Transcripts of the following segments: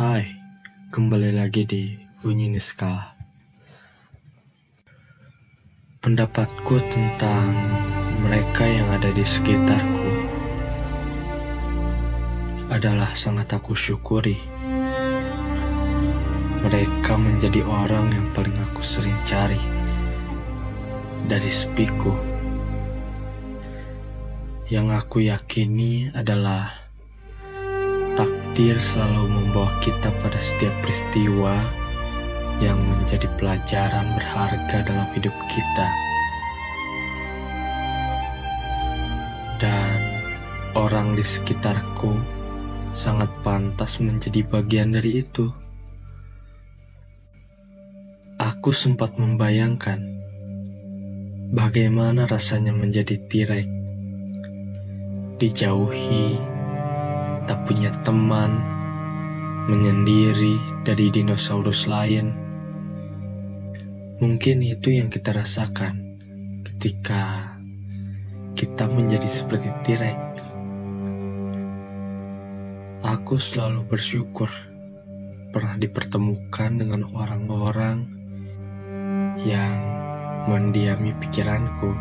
Hai, kembali lagi di Bunyi Niska. Pendapatku tentang mereka yang ada di sekitarku adalah sangat aku syukuri. Mereka menjadi orang yang paling aku sering cari dari sepiku. Yang aku yakini adalah takdir selalu membawa kita pada setiap peristiwa yang menjadi pelajaran berharga dalam hidup kita. Dan orang di sekitarku sangat pantas menjadi bagian dari itu. Aku sempat membayangkan bagaimana rasanya menjadi tirek dijauhi, tak punya teman, menyendiri dari dinosaurus lain. Mungkin itu yang kita rasakan ketika kita menjadi seperti tirek. Aku selalu bersyukur pernah dipertemukan dengan orang-orang yang mendiami pikiranku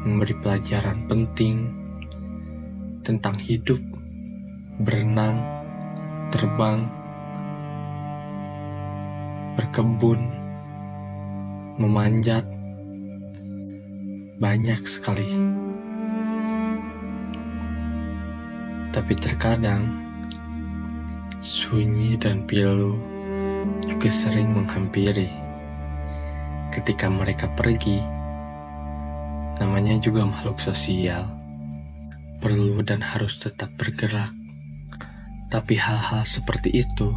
memberi pelajaran penting tentang hidup, berenang, terbang, berkebun, memanjat, banyak sekali. Tapi terkadang sunyi dan pilu juga sering menghampiri ketika mereka pergi Namanya juga makhluk sosial, perlu dan harus tetap bergerak. Tapi hal-hal seperti itu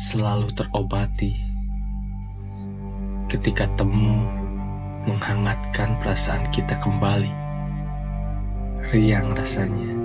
selalu terobati ketika temu menghangatkan perasaan kita kembali. Riang rasanya.